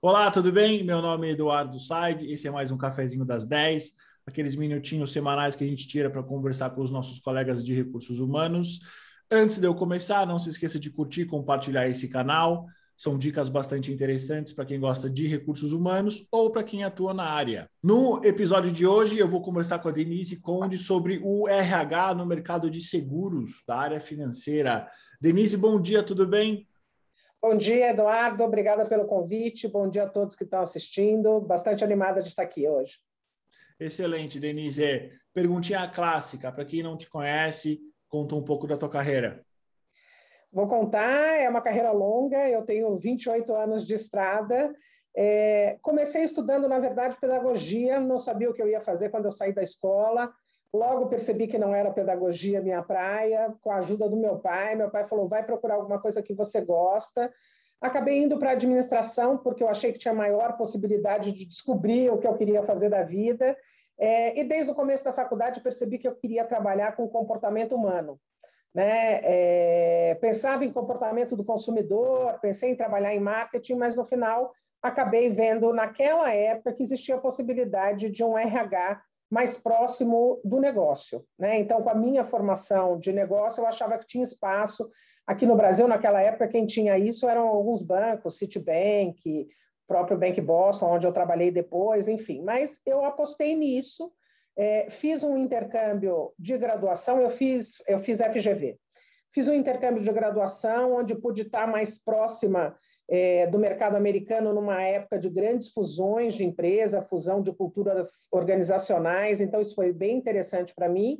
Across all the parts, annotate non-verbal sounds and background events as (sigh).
Olá, tudo bem? Meu nome é Eduardo Saig, esse é mais um cafezinho das 10, aqueles minutinhos semanais que a gente tira para conversar com os nossos colegas de recursos humanos. Antes de eu começar, não se esqueça de curtir e compartilhar esse canal. São dicas bastante interessantes para quem gosta de recursos humanos ou para quem atua na área. No episódio de hoje, eu vou conversar com a Denise Conde sobre o RH no mercado de seguros da área financeira. Denise, bom dia, tudo bem? Bom dia, Eduardo. Obrigada pelo convite. Bom dia a todos que estão assistindo. Bastante animada de estar aqui hoje. Excelente, Denise. Perguntinha clássica. Para quem não te conhece, conta um pouco da tua carreira. Vou contar. É uma carreira longa. Eu tenho 28 anos de estrada. É, comecei estudando, na verdade, pedagogia. Não sabia o que eu ia fazer quando eu saí da escola. Logo percebi que não era pedagogia minha praia, com a ajuda do meu pai. Meu pai falou: vai procurar alguma coisa que você gosta. Acabei indo para a administração, porque eu achei que tinha maior possibilidade de descobrir o que eu queria fazer da vida. É, e desde o começo da faculdade percebi que eu queria trabalhar com comportamento humano. Né? É, pensava em comportamento do consumidor, pensei em trabalhar em marketing, mas no final acabei vendo naquela época que existia a possibilidade de um RH mais próximo do negócio. Né? Então, com a minha formação de negócio, eu achava que tinha espaço. Aqui no Brasil, naquela época, quem tinha isso eram alguns bancos, Citibank, próprio Bank Boston, onde eu trabalhei depois, enfim. Mas eu apostei nisso, é, fiz um intercâmbio de graduação, eu fiz, eu fiz FGV. Fiz um intercâmbio de graduação, onde pude estar mais próxima é, do mercado americano numa época de grandes fusões de empresa, fusão de culturas organizacionais, então isso foi bem interessante para mim.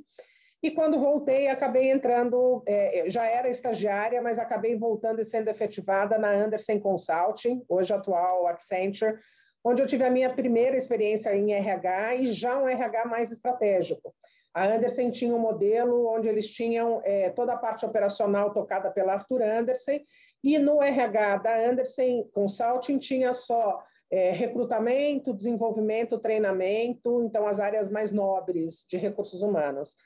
E quando voltei, acabei entrando, é, já era estagiária, mas acabei voltando e sendo efetivada na Anderson Consulting, hoje atual Accenture, onde eu tive a minha primeira experiência em RH e já um RH mais estratégico. A Anderson tinha um modelo onde eles tinham é, toda a parte operacional tocada pela Arthur Anderson, e no RH da Anderson Consulting tinha só é, recrutamento, desenvolvimento, treinamento, então as áreas mais nobres de recursos humanos.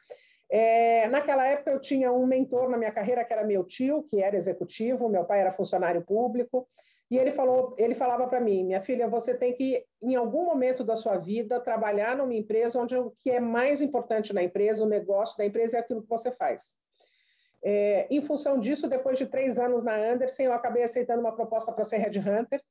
É, naquela época eu tinha um mentor na minha carreira que era meu tio, que era executivo, meu pai era funcionário público, e ele falou, ele falava para mim, minha filha, você tem que em algum momento da sua vida trabalhar numa empresa onde o que é mais importante na empresa, o negócio da empresa é aquilo que você faz. É, em função disso, depois de três anos na Anderson, eu acabei aceitando uma proposta para ser headhunter.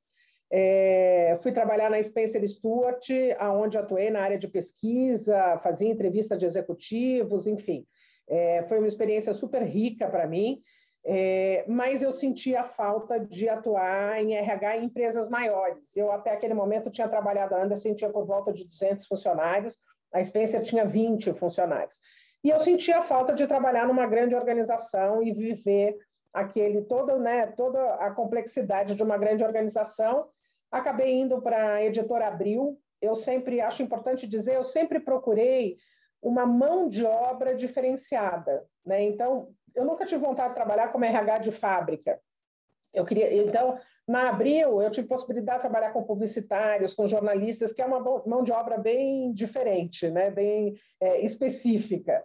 É, fui trabalhar na Spencer Stuart, aonde atuei na área de pesquisa, fazia entrevista de executivos, enfim. É, foi uma experiência super rica para mim. É, mas eu sentia a falta de atuar em RH em empresas maiores. Eu, até aquele momento, tinha trabalhado, a Anderson tinha por volta de 200 funcionários, a Spencer tinha 20 funcionários. E eu sentia a falta de trabalhar numa grande organização e viver aquele todo, né, toda a complexidade de uma grande organização. Acabei indo para a editora Abril. Eu sempre acho importante dizer, eu sempre procurei uma mão de obra diferenciada, né? Então, eu nunca tive vontade de trabalhar como RH de fábrica. Eu queria, então, na Abril, eu tive possibilidade de trabalhar com publicitários, com jornalistas, que é uma mão de obra bem diferente, né? bem é, específica.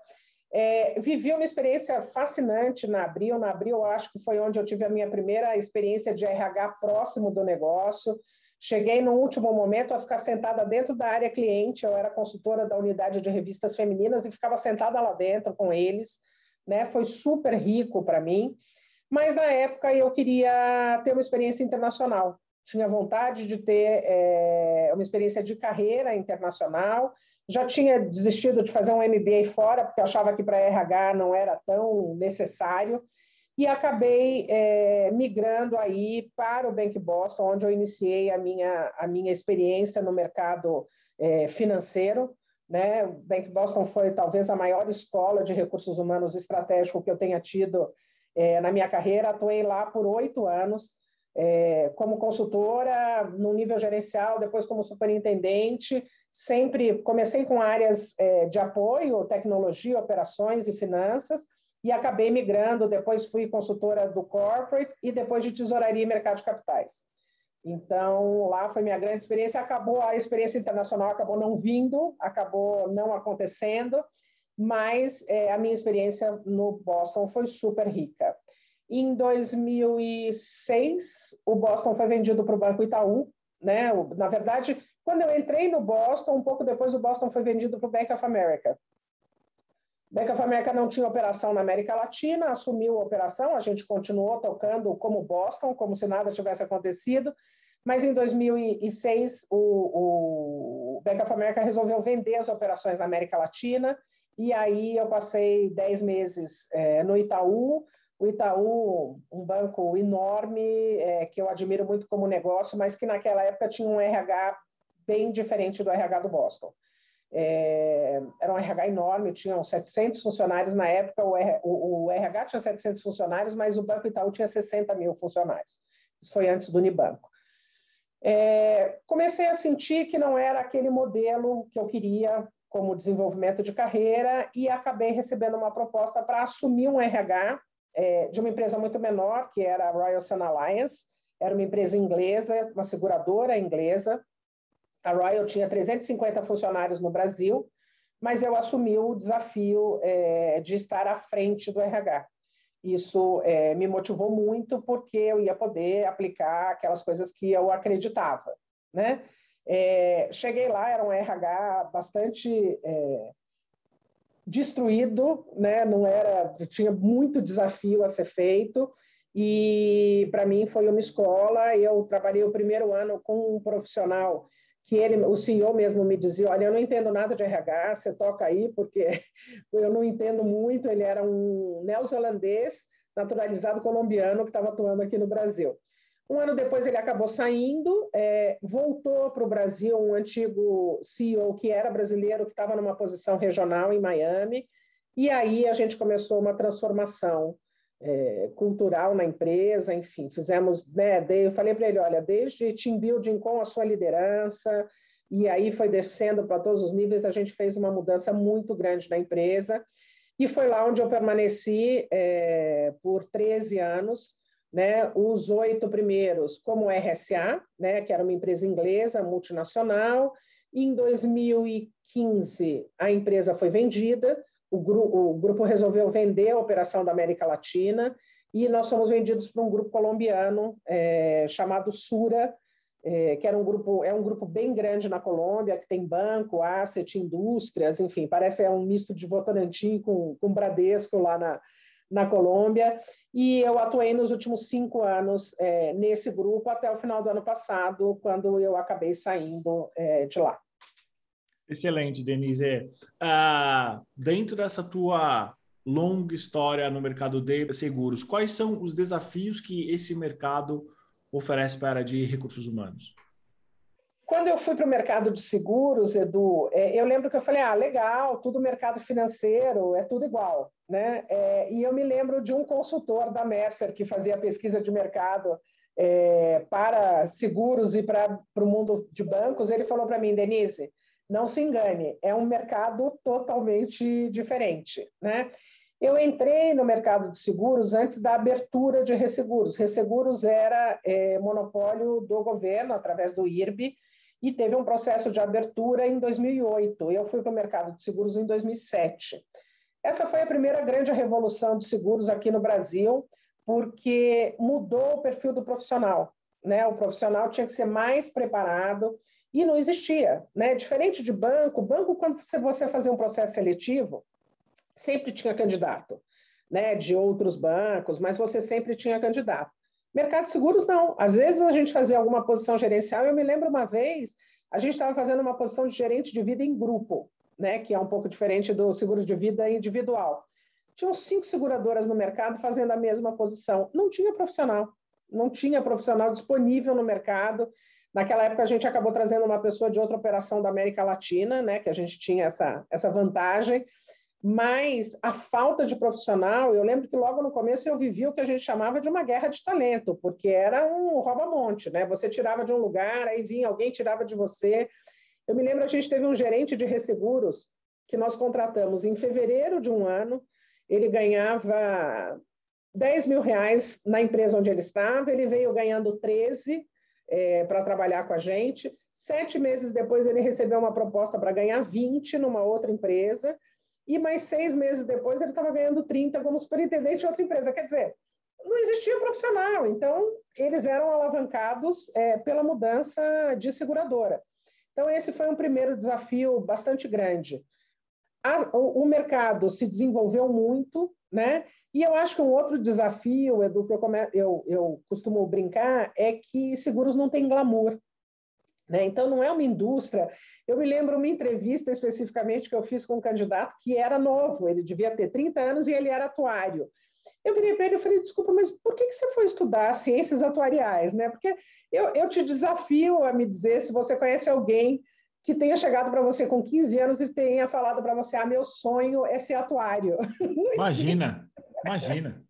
É, vivi uma experiência fascinante na Abril. Na Abril, eu acho que foi onde eu tive a minha primeira experiência de RH próximo do negócio. Cheguei no último momento a ficar sentada dentro da área cliente. Eu era consultora da unidade de revistas femininas e ficava sentada lá dentro com eles né? Foi super rico para mim. Mas na época eu queria ter uma experiência internacional. Tinha vontade de ter é, uma experiência de carreira internacional. Já tinha desistido de fazer um MBA fora, porque achava que para RH não era tão necessário. E acabei é, migrando aí para o Bank Boston, onde eu iniciei a minha, a minha experiência no mercado é, financeiro. Né? O Bank Boston foi talvez a maior escola de recursos humanos estratégico que eu tenha tido é, na minha carreira. Atuei lá por oito anos, é, como consultora no nível gerencial, depois como superintendente. Sempre comecei com áreas é, de apoio, tecnologia, operações e finanças, e acabei migrando. Depois fui consultora do corporate e depois de tesouraria e mercado de capitais. Então, lá foi minha grande experiência. Acabou a experiência internacional, acabou não vindo, acabou não acontecendo, mas é, a minha experiência no Boston foi super rica. Em 2006, o Boston foi vendido para o Banco Itaú, Né? Na verdade, quando eu entrei no Boston, um pouco depois o Boston foi vendido para o Bank of America. Bank of America não tinha operação na América Latina, assumiu a operação, a gente continuou tocando como Boston, como se nada tivesse acontecido, mas em 2006 o, o Bank of America resolveu vender as operações na América Latina, e aí eu passei 10 meses é, no Itaú, o Itaú, um banco enorme, é, que eu admiro muito como negócio, mas que naquela época tinha um RH bem diferente do RH do Boston. É, era um RH enorme, tinham 700 funcionários na época, o, o, o, RH tinha 700 funcionários, mas o Banco Itaú tinha 60 mil funcionários. Isso foi antes do Unibanco. É, comecei a sentir que não era aquele modelo que eu queria como desenvolvimento de carreira e acabei recebendo uma proposta para assumir um RH é, de uma empresa muito menor, que era a Royal Sun Alliance, era uma empresa inglesa, uma seguradora inglesa, a Royal tinha 350 funcionários no Brasil, mas eu assumi o desafio é, de estar à frente do RH. Isso é, me motivou muito porque eu ia poder aplicar aquelas coisas que eu acreditava, né? É, cheguei lá, era um RH bastante é, destruído, né? Não era, tinha muito desafio a ser feito e para mim foi uma escola. Eu trabalhei o primeiro ano com um profissional que ele, o CEO mesmo me dizia, olha, eu não entendo nada de RH, você toca aí, porque (laughs) eu não entendo muito. Ele era um neozelandês naturalizado colombiano que estava atuando aqui no Brasil. Um ano depois ele acabou saindo, é, voltou para o Brasil um antigo CEO que era brasileiro, que estava numa posição regional em Miami, e aí a gente começou uma transformação é, cultural na empresa, enfim, fizemos, né, eu falei para ele, olha, desde team building com a sua liderança, e aí foi descendo para todos os níveis, a gente fez uma mudança muito grande na empresa, e foi lá onde eu permaneci é, por 13 anos, né, os oito primeiros como RSA, né, que era uma empresa inglesa, multinacional, e em 2015 a empresa foi vendida, o, gru o grupo resolveu vender a operação da América Latina e nós fomos vendidos para um grupo colombiano é, chamado Sura, é, que era um grupo, é um grupo bem grande na Colômbia, que tem banco, asset, indústrias, enfim, parece é um misto de Votorantim com, com Bradesco lá na, na Colômbia, e eu atuei nos últimos cinco anos é, nesse grupo até o final do ano passado, quando eu acabei saindo de lá. Excelente, Denise. Ah, dentro dessa tua longa história no mercado de seguros, quais são os desafios que esse mercado oferece para a de recursos humanos? Quando eu fui para o mercado de seguros, Edu, é, eu lembro que eu falei, ah, legal, tudo mercado financeiro, é tudo igual, né? É, e eu me lembro de um consultor da Mercer que fazia pesquisa de mercado é, para seguros e para o mundo de bancos, ele falou para mim, Denise, não se engane, é um mercado totalmente diferente, né? Eu entrei no mercado de seguros antes da abertura de resseguros. Resseguros era é, monopólio do governo através do IRB e teve um processo de abertura em 2008. Eu fui para o mercado de seguros em 2007. Essa foi a primeira grande revolução de seguros aqui no Brasil, porque mudou o perfil do profissional. Né? O profissional tinha que ser mais preparado, e não existia. Né? Diferente de banco, banco, quando você, você fazia um processo seletivo, sempre tinha candidato né? de outros bancos, mas você sempre tinha candidato. Mercado de seguros, não. Às vezes a gente fazia alguma posição gerencial. Eu me lembro uma vez, a gente estava fazendo uma posição de gerente de vida em grupo, né? que é um pouco diferente do seguro de vida individual. Tinham cinco seguradoras no mercado fazendo a mesma posição. Não tinha profissional. Não tinha profissional disponível no mercado. Naquela época, a gente acabou trazendo uma pessoa de outra operação da América Latina, né, que a gente tinha essa, essa vantagem, mas a falta de profissional, eu lembro que logo no começo eu vivi o que a gente chamava de uma guerra de talento, porque era um rouba-monte, né? Você tirava de um lugar, aí vinha alguém, tirava de você. Eu me lembro, a gente teve um gerente de resseguros que nós contratamos em fevereiro de um ano, ele ganhava 10 mil reais na empresa onde ele estava, ele veio ganhando 13, é, para trabalhar com a gente. Sete meses depois, ele recebeu uma proposta para ganhar 20 numa outra empresa. E mais seis meses depois, ele estava ganhando 30 como superintendente de outra empresa. Quer dizer, não existia profissional, então eles eram alavancados é, pela mudança de seguradora. Então, esse foi um primeiro desafio bastante grande. A, o, o, mercado se desenvolveu muito, né? E eu acho que um outro desafio, Edu, que eu, come, eu, eu costumo brincar, é que seguros não têm glamour. Né? Então, não é uma indústria. Eu me lembro uma entrevista especificamente que eu fiz com um candidato que era novo, ele devia ter 30 anos e ele era atuário. Eu virei para ele e falei: desculpa, mas por que, que você foi estudar ciências atuariais? Né? Porque eu, eu te desafio a me dizer se você conhece alguém que tenha chegado para você com 15 anos e tenha falado para você: ah, meu sonho é ser atuário. (laughs) Imagina, imagina.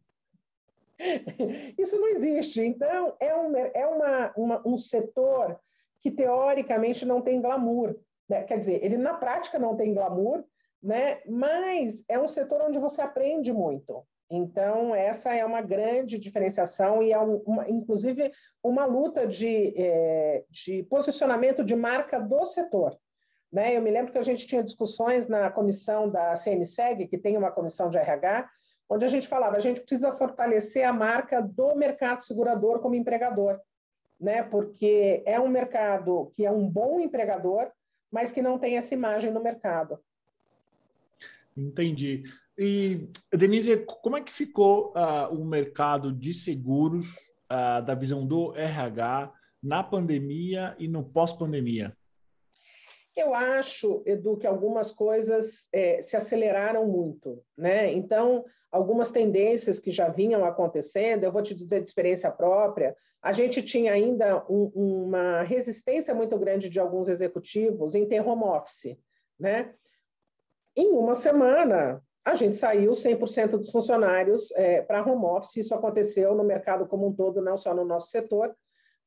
Isso não existe. Então, é um, é uma, uma um setor que teoricamente não tem glamour. Né? Quer dizer, ele na prática não tem glamour, né? mas é um setor onde você aprende muito. Então, essa é uma grande diferenciação e é, um, uma, inclusive, uma luta de, é, de posicionamento de marca do setor. Né? Eu me lembro que a gente tinha discussões na comissão da CNSEG, que tem uma comissão de RH, onde a gente falava, a gente precisa fortalecer a marca do mercado segurador como empregador né? Porque é um mercado que é um bom empregador, mas que não tem essa imagem no mercado. Entendi. E, Denise, como é que ficou uh, o mercado de seguros uh, da visão do RH na pandemia e no pós-pandemia? Eu acho, Edu, que algumas coisas é, se aceleraram muito, né? Então, algumas tendências que já vinham acontecendo, eu vou te dizer de experiência própria, a gente tinha ainda um, uma resistência muito grande de alguns executivos em ter home office, né? Em uma semana, a gente saiu 100% dos funcionários é, para home office, isso aconteceu no mercado como um todo, não só no nosso setor,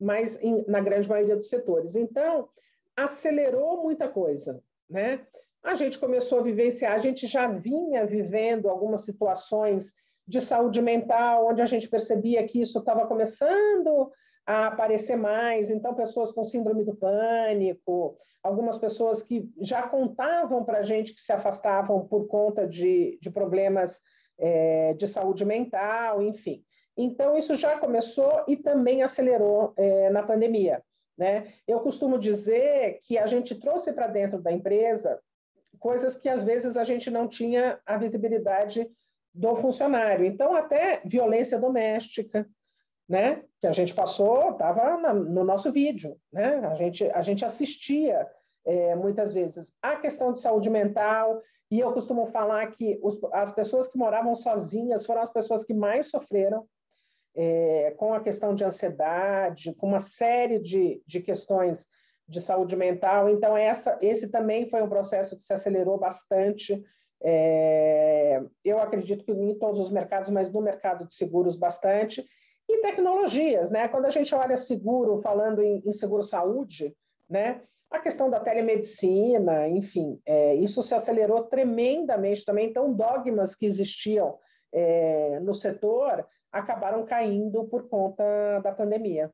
mas em, na grande maioria dos setores. Então, acelerou muita coisa, né? A gente começou a vivenciar, a gente já vinha vivendo algumas situações de saúde mental, onde a gente percebia que isso estava começando a aparecer mais, então pessoas com síndrome do pânico, algumas pessoas que já contavam para a gente que se afastavam por conta de, de problemas é, de saúde mental, enfim. Então, isso já começou e também acelerou é, na pandemia. Né? Eu costumo dizer que a gente trouxe para dentro da empresa coisas que às vezes a gente não tinha a visibilidade do funcionário. Então, até violência doméstica, né? Que a gente passou, estava no nosso vídeo, né? A gente, a gente assistia é, muitas vezes a questão de saúde mental, e eu costumo falar que os, as pessoas que moravam sozinhas foram as pessoas que mais sofreram é, com a questão de ansiedade, com uma série de, de questões de saúde mental. Então, essa, esse também foi um processo que se acelerou bastante. É, eu acredito que em todos os mercados, mas no mercado de seguros bastante. E tecnologias, né? Quando a gente olha seguro, falando em, em seguro-saúde, né? A questão da telemedicina, enfim, é, isso se acelerou tremendamente também. Então, dogmas que existiam é, no setor acabaram caindo por conta da pandemia.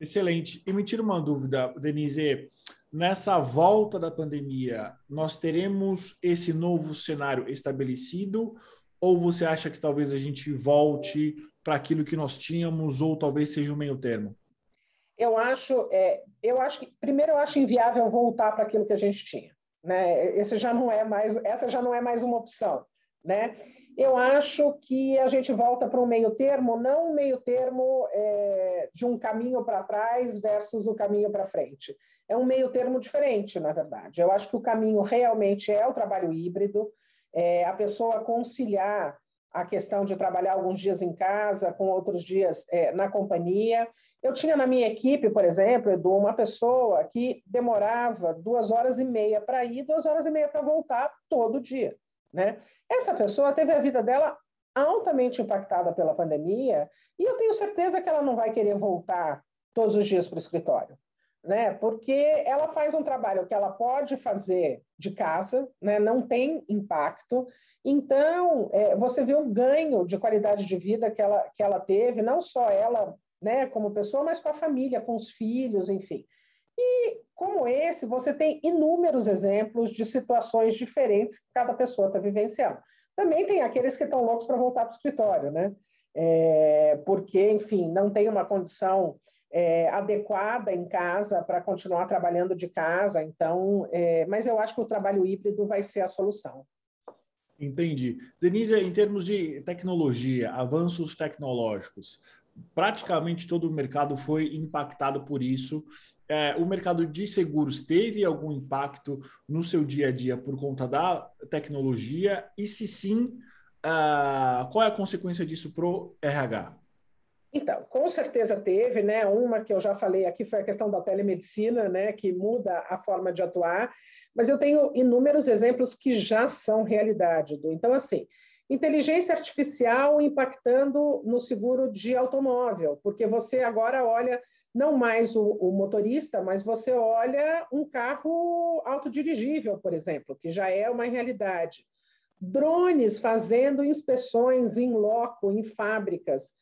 Excelente. E me tira uma dúvida, Denise. Nessa volta da pandemia, nós teremos esse novo cenário estabelecido? Ou você acha que talvez a gente volte para aquilo que nós tínhamos, ou talvez seja um meio termo? Eu acho, é, eu acho que primeiro eu acho inviável voltar para aquilo que a gente tinha, né? Esse já não é mais, essa já não é mais uma opção, né? Eu acho que a gente volta para um meio termo, não um meio termo é, de um caminho para trás versus o caminho para frente. É um meio termo diferente, na verdade. Eu acho que o caminho realmente é o trabalho híbrido, é a pessoa conciliar a questão de trabalhar alguns dias em casa, com outros dias é, na companhia. Eu tinha na minha equipe, por exemplo, Edu, uma pessoa que demorava duas horas e meia para ir, duas horas e meia para voltar todo dia. Né? Essa pessoa teve a vida dela altamente impactada pela pandemia e eu tenho certeza que ela não vai querer voltar todos os dias para o escritório, né? Porque ela faz um trabalho que ela pode fazer de casa, né? Não tem impacto. Então, é, você vê um ganho de qualidade de vida que ela, que ela teve, não só ela, né, como pessoa, mas com a família, com os filhos, enfim. E, como esse, você tem inúmeros exemplos de situações diferentes que cada pessoa está vivenciando. Também tem aqueles que estão loucos para voltar para o escritório, né? É, porque, enfim, não tem uma condição é, adequada em casa para continuar trabalhando de casa. Então, é, mas eu acho que o trabalho híbrido vai ser a solução. Entendi. Denise, em termos de tecnologia, avanços tecnológicos, praticamente todo o mercado foi impactado por isso. É, o mercado de seguros teve algum impacto no seu dia a dia por conta da tecnologia? E se sim, uh, qual é a consequência disso para o RH? Então, com certeza teve, né? Uma que eu já falei aqui foi a questão da telemedicina, né? Que muda a forma de atuar, mas eu tenho inúmeros exemplos que já são realidade. Então, assim, inteligência artificial impactando no seguro de automóvel, porque você agora olha não mais o, o motorista, mas você olha um carro autodirigível, por exemplo, que já é uma realidade. Drones fazendo inspeções em loco, em fábricas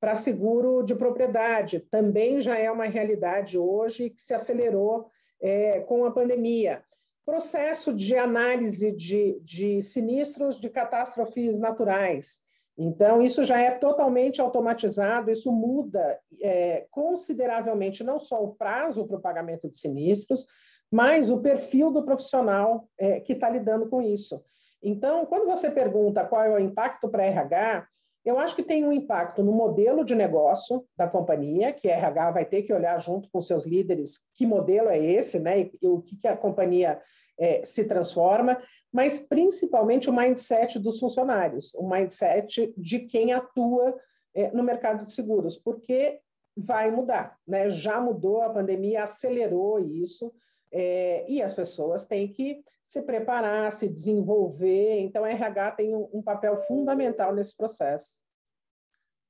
para seguro de propriedade. Também já é uma realidade hoje que se acelerou é, com a pandemia. Processo de análise de, de sinistros de catástrofes naturais. Então, isso já é totalmente automatizado, isso muda é, consideravelmente não só o prazo para o pagamento de sinistros, mas o perfil do profissional é, que está lidando com isso. Então, quando você pergunta qual é o impacto para RH, eu acho que tem um impacto no modelo de negócio da companhia, que a RH vai ter que olhar junto com seus líderes que modelo é esse, né? E, o que, que a companhia é, se transforma, mas principalmente o mindset dos funcionários, o mindset de quem atua é, no mercado de seguros, porque vai mudar, né? Já mudou, a pandemia acelerou isso. É, e as pessoas têm que se preparar, se desenvolver. Então, a RH tem um, um papel fundamental nesse processo.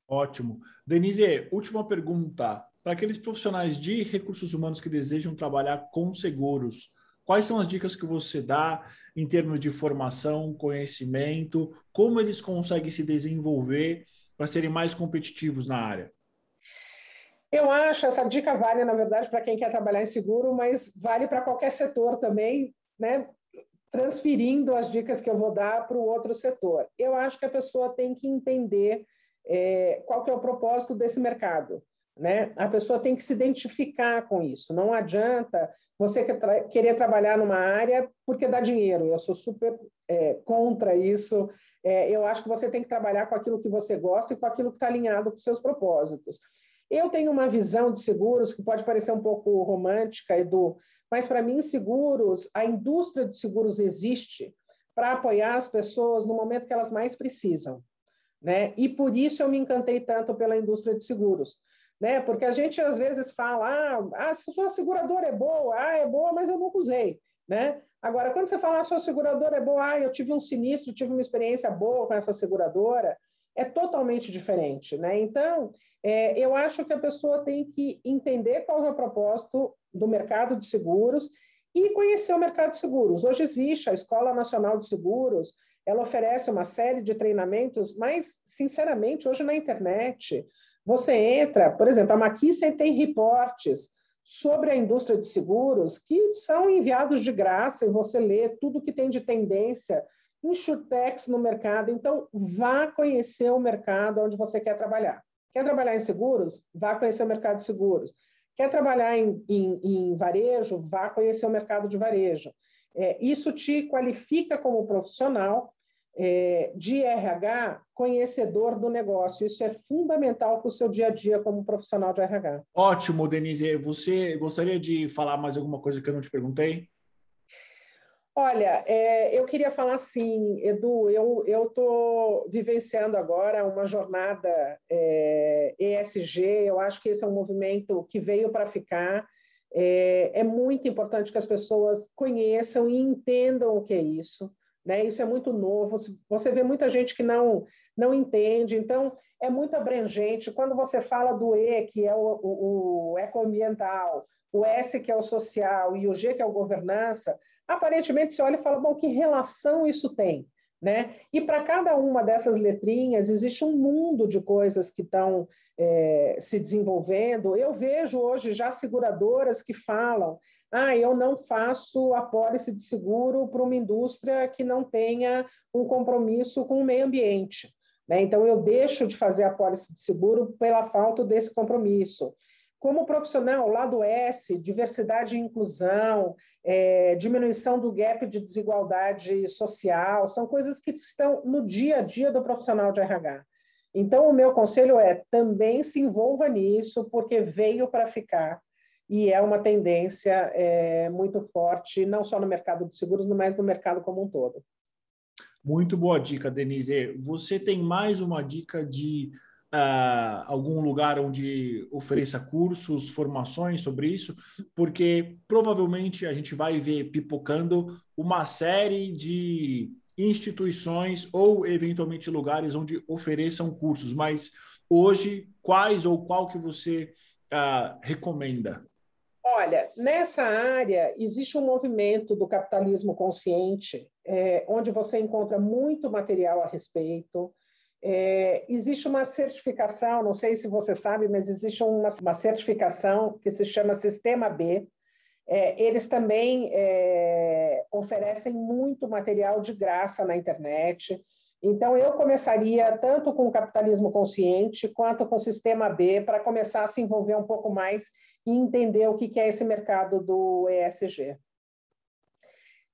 Ótimo. Denise, última pergunta. Para aqueles profissionais de recursos humanos que desejam trabalhar com seguros, quais são as dicas que você dá em termos de formação, conhecimento, como eles conseguem se desenvolver para serem mais competitivos na área? Eu acho, essa dica vale, na verdade, para quem quer trabalhar em seguro, mas vale para qualquer setor também, né? transferindo as dicas que eu vou dar para o outro setor. Eu acho que a pessoa tem que entender é, qual que é o propósito desse mercado. Né? A pessoa tem que se identificar com isso. Não adianta você querer trabalhar numa área porque dá dinheiro. Eu sou super é, contra isso. É, eu acho que você tem que trabalhar com aquilo que você gosta e com aquilo que está alinhado com seus propósitos. Eu tenho uma visão de seguros que pode parecer um pouco romântica, Edu, mas para mim, seguros, a indústria de seguros existe para apoiar as pessoas no momento que elas mais precisam. Né? E por isso eu me encantei tanto pela indústria de seguros. Né? Porque a gente às vezes fala, ah, a sua seguradora é boa, ah, é boa, mas eu nunca usei. Né? Agora, quando você fala, ah, sua seguradora é boa, ah, eu tive um sinistro, tive uma experiência boa com essa seguradora, é totalmente diferente, né? Então, é, eu acho que a pessoa tem que entender qual é o propósito do mercado de seguros e conhecer o mercado de seguros. Hoje existe a Escola Nacional de Seguros, ela oferece uma série de treinamentos, mas, sinceramente, hoje na internet, você entra, por exemplo, a McKinsey tem reportes sobre a indústria de seguros que são enviados de graça e você lê tudo que tem de tendência insurtechs no mercado. Então, vá conhecer o mercado onde você quer trabalhar. Quer trabalhar em seguros? Vá conhecer o mercado de seguros. Quer trabalhar em, em, em varejo? Vá conhecer o mercado de varejo. É, isso te qualifica como profissional é, de RH conhecedor do negócio. Isso é fundamental para o seu dia a dia como profissional de RH. Ótimo, Denise. Você gostaria de falar mais alguma coisa que eu não te perguntei? Olha, é, eu queria falar assim, Edu, eu estou vivenciando agora uma jornada é, ESG, eu acho que esse é um movimento que veio para ficar. É, é, muito importante que as pessoas conheçam e entendam o que é isso. Né? Isso é muito novo. Você vê muita gente que não, não entende, então é muito abrangente. Quando você fala do E, que é o, o, o ecoambiental, o S, que é o social, e o G, que é o governança, aparentemente você olha e fala, bom, que relação isso tem? Né? E para cada uma dessas letrinhas existe um mundo de coisas que estão é, se desenvolvendo. Eu vejo hoje já seguradoras que falam: ah, eu não faço apólice de seguro para uma indústria que não tenha um compromisso com o meio ambiente. Né? Então, eu deixo de fazer apólice de seguro pela falta desse compromisso. Como profissional, lado S, diversidade e inclusão, é, diminuição do gap de desigualdade social, são coisas que estão no dia a dia do profissional de RH. Então, o meu conselho é também se envolva nisso, porque veio para ficar e é uma tendência é, muito forte, não só no mercado de seguros, mas no mercado como um todo. Muito boa dica, Denise. Você tem mais uma dica de uh, algum lugar onde ofereça cursos, formações sobre isso, porque provavelmente a gente vai ver pipocando uma série de instituições ou eventualmente lugares onde ofereçam cursos, mas hoje quais ou qual que você uh, recomenda? Olha, nessa área existe um movimento do capitalismo consciente, é, onde você encontra muito material a respeito. É, existe uma certificação, não sei se você sabe, mas existe uma, uma certificação que se chama Sistema B. É, eles também é, oferecem muito material de graça na internet. Então, eu começaria tanto com o capitalismo consciente quanto com o sistema B para começar a se envolver um pouco mais e entender o que é esse mercado do ESG.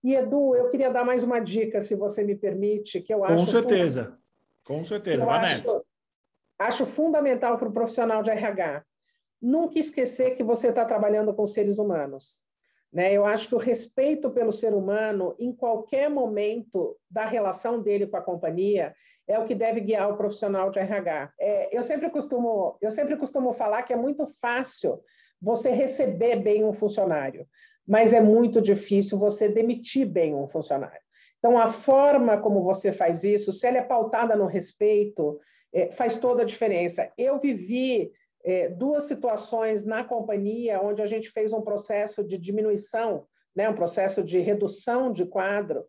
E, Edu, eu queria dar mais uma dica, se você me permite, que eu acho. Com certeza. Com certeza, Vanessa. Acho, acho fundamental para o profissional de RH. Nunca esquecer que você está trabalhando com seres humanos. Né? Eu acho que o respeito pelo ser humano, em qualquer momento da relação dele com a companhia, é o que deve guiar o profissional de RH. É, eu, sempre costumo, eu sempre costumo falar que é muito fácil você receber bem um funcionário, mas é muito difícil você demitir bem um funcionário. Então, a forma como você faz isso, se ela é pautada no respeito, é, faz toda a diferença. Eu vivi é, duas situações na companhia onde a gente fez um processo de diminuição, né, um processo de redução de quadro,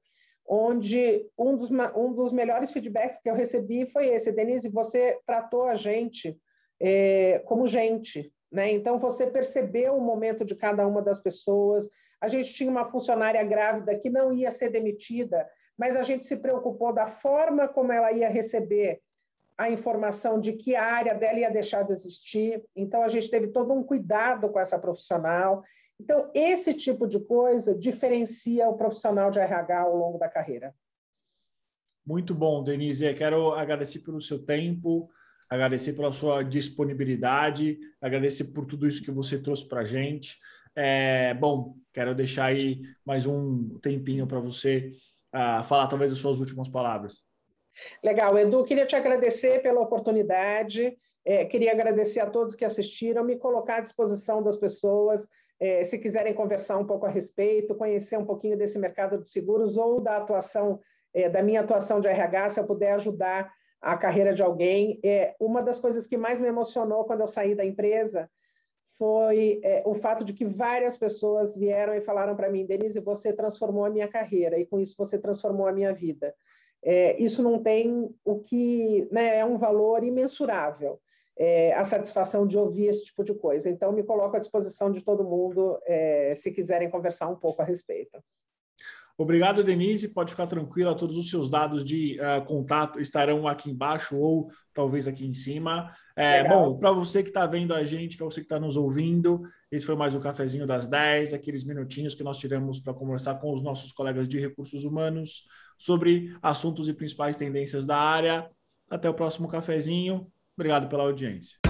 onde um dos, um dos melhores feedbacks que eu recebi foi esse, Denise, você tratou a gente é, como gente, né? Então, você percebeu o momento de cada uma das pessoas, a gente tinha uma funcionária grávida que não ia ser demitida, mas a gente se preocupou da forma como ela ia receber a informação de que a área dela ia deixar de existir. Então, a gente teve todo um cuidado com essa profissional. Então, esse tipo de coisa diferencia o profissional de RH ao longo da carreira. Muito bom, Denise. Quero agradecer pelo seu tempo, agradecer pela sua disponibilidade, agradecer por tudo isso que você trouxe para a gente. É, bom, quero deixar aí mais um tempinho para você uh, falar talvez as suas últimas palavras. Legal, Edu, queria te agradecer pela oportunidade, é, queria agradecer a todos que assistiram, me colocar à disposição das pessoas, é, se quiserem conversar um pouco a respeito, conhecer um pouquinho desse mercado de seguros ou da atuação, é, da minha atuação de RH, se eu puder ajudar a carreira de alguém. É, uma das coisas que mais me emocionou quando eu saí da empresa foi é, o fato de que várias pessoas vieram e falaram para mim, Denise, você transformou a minha carreira e com isso você transformou a minha vida. É, isso não tem o que né, é um valor imensurável. É, a satisfação de ouvir esse tipo de coisa. Então, me coloco à disposição de todo mundo, é, se quiserem conversar um pouco a respeito. Obrigado, Denise. Pode ficar tranquila, todos os seus dados de uh, contato estarão aqui embaixo ou talvez aqui em cima. É, bom, para você que está vendo a gente, para você que está nos ouvindo, esse foi mais um cafezinho das 10, aqueles minutinhos que nós tiramos para conversar com os nossos colegas de recursos humanos sobre assuntos e principais tendências da área. Até o próximo cafezinho. Obrigado pela audiência.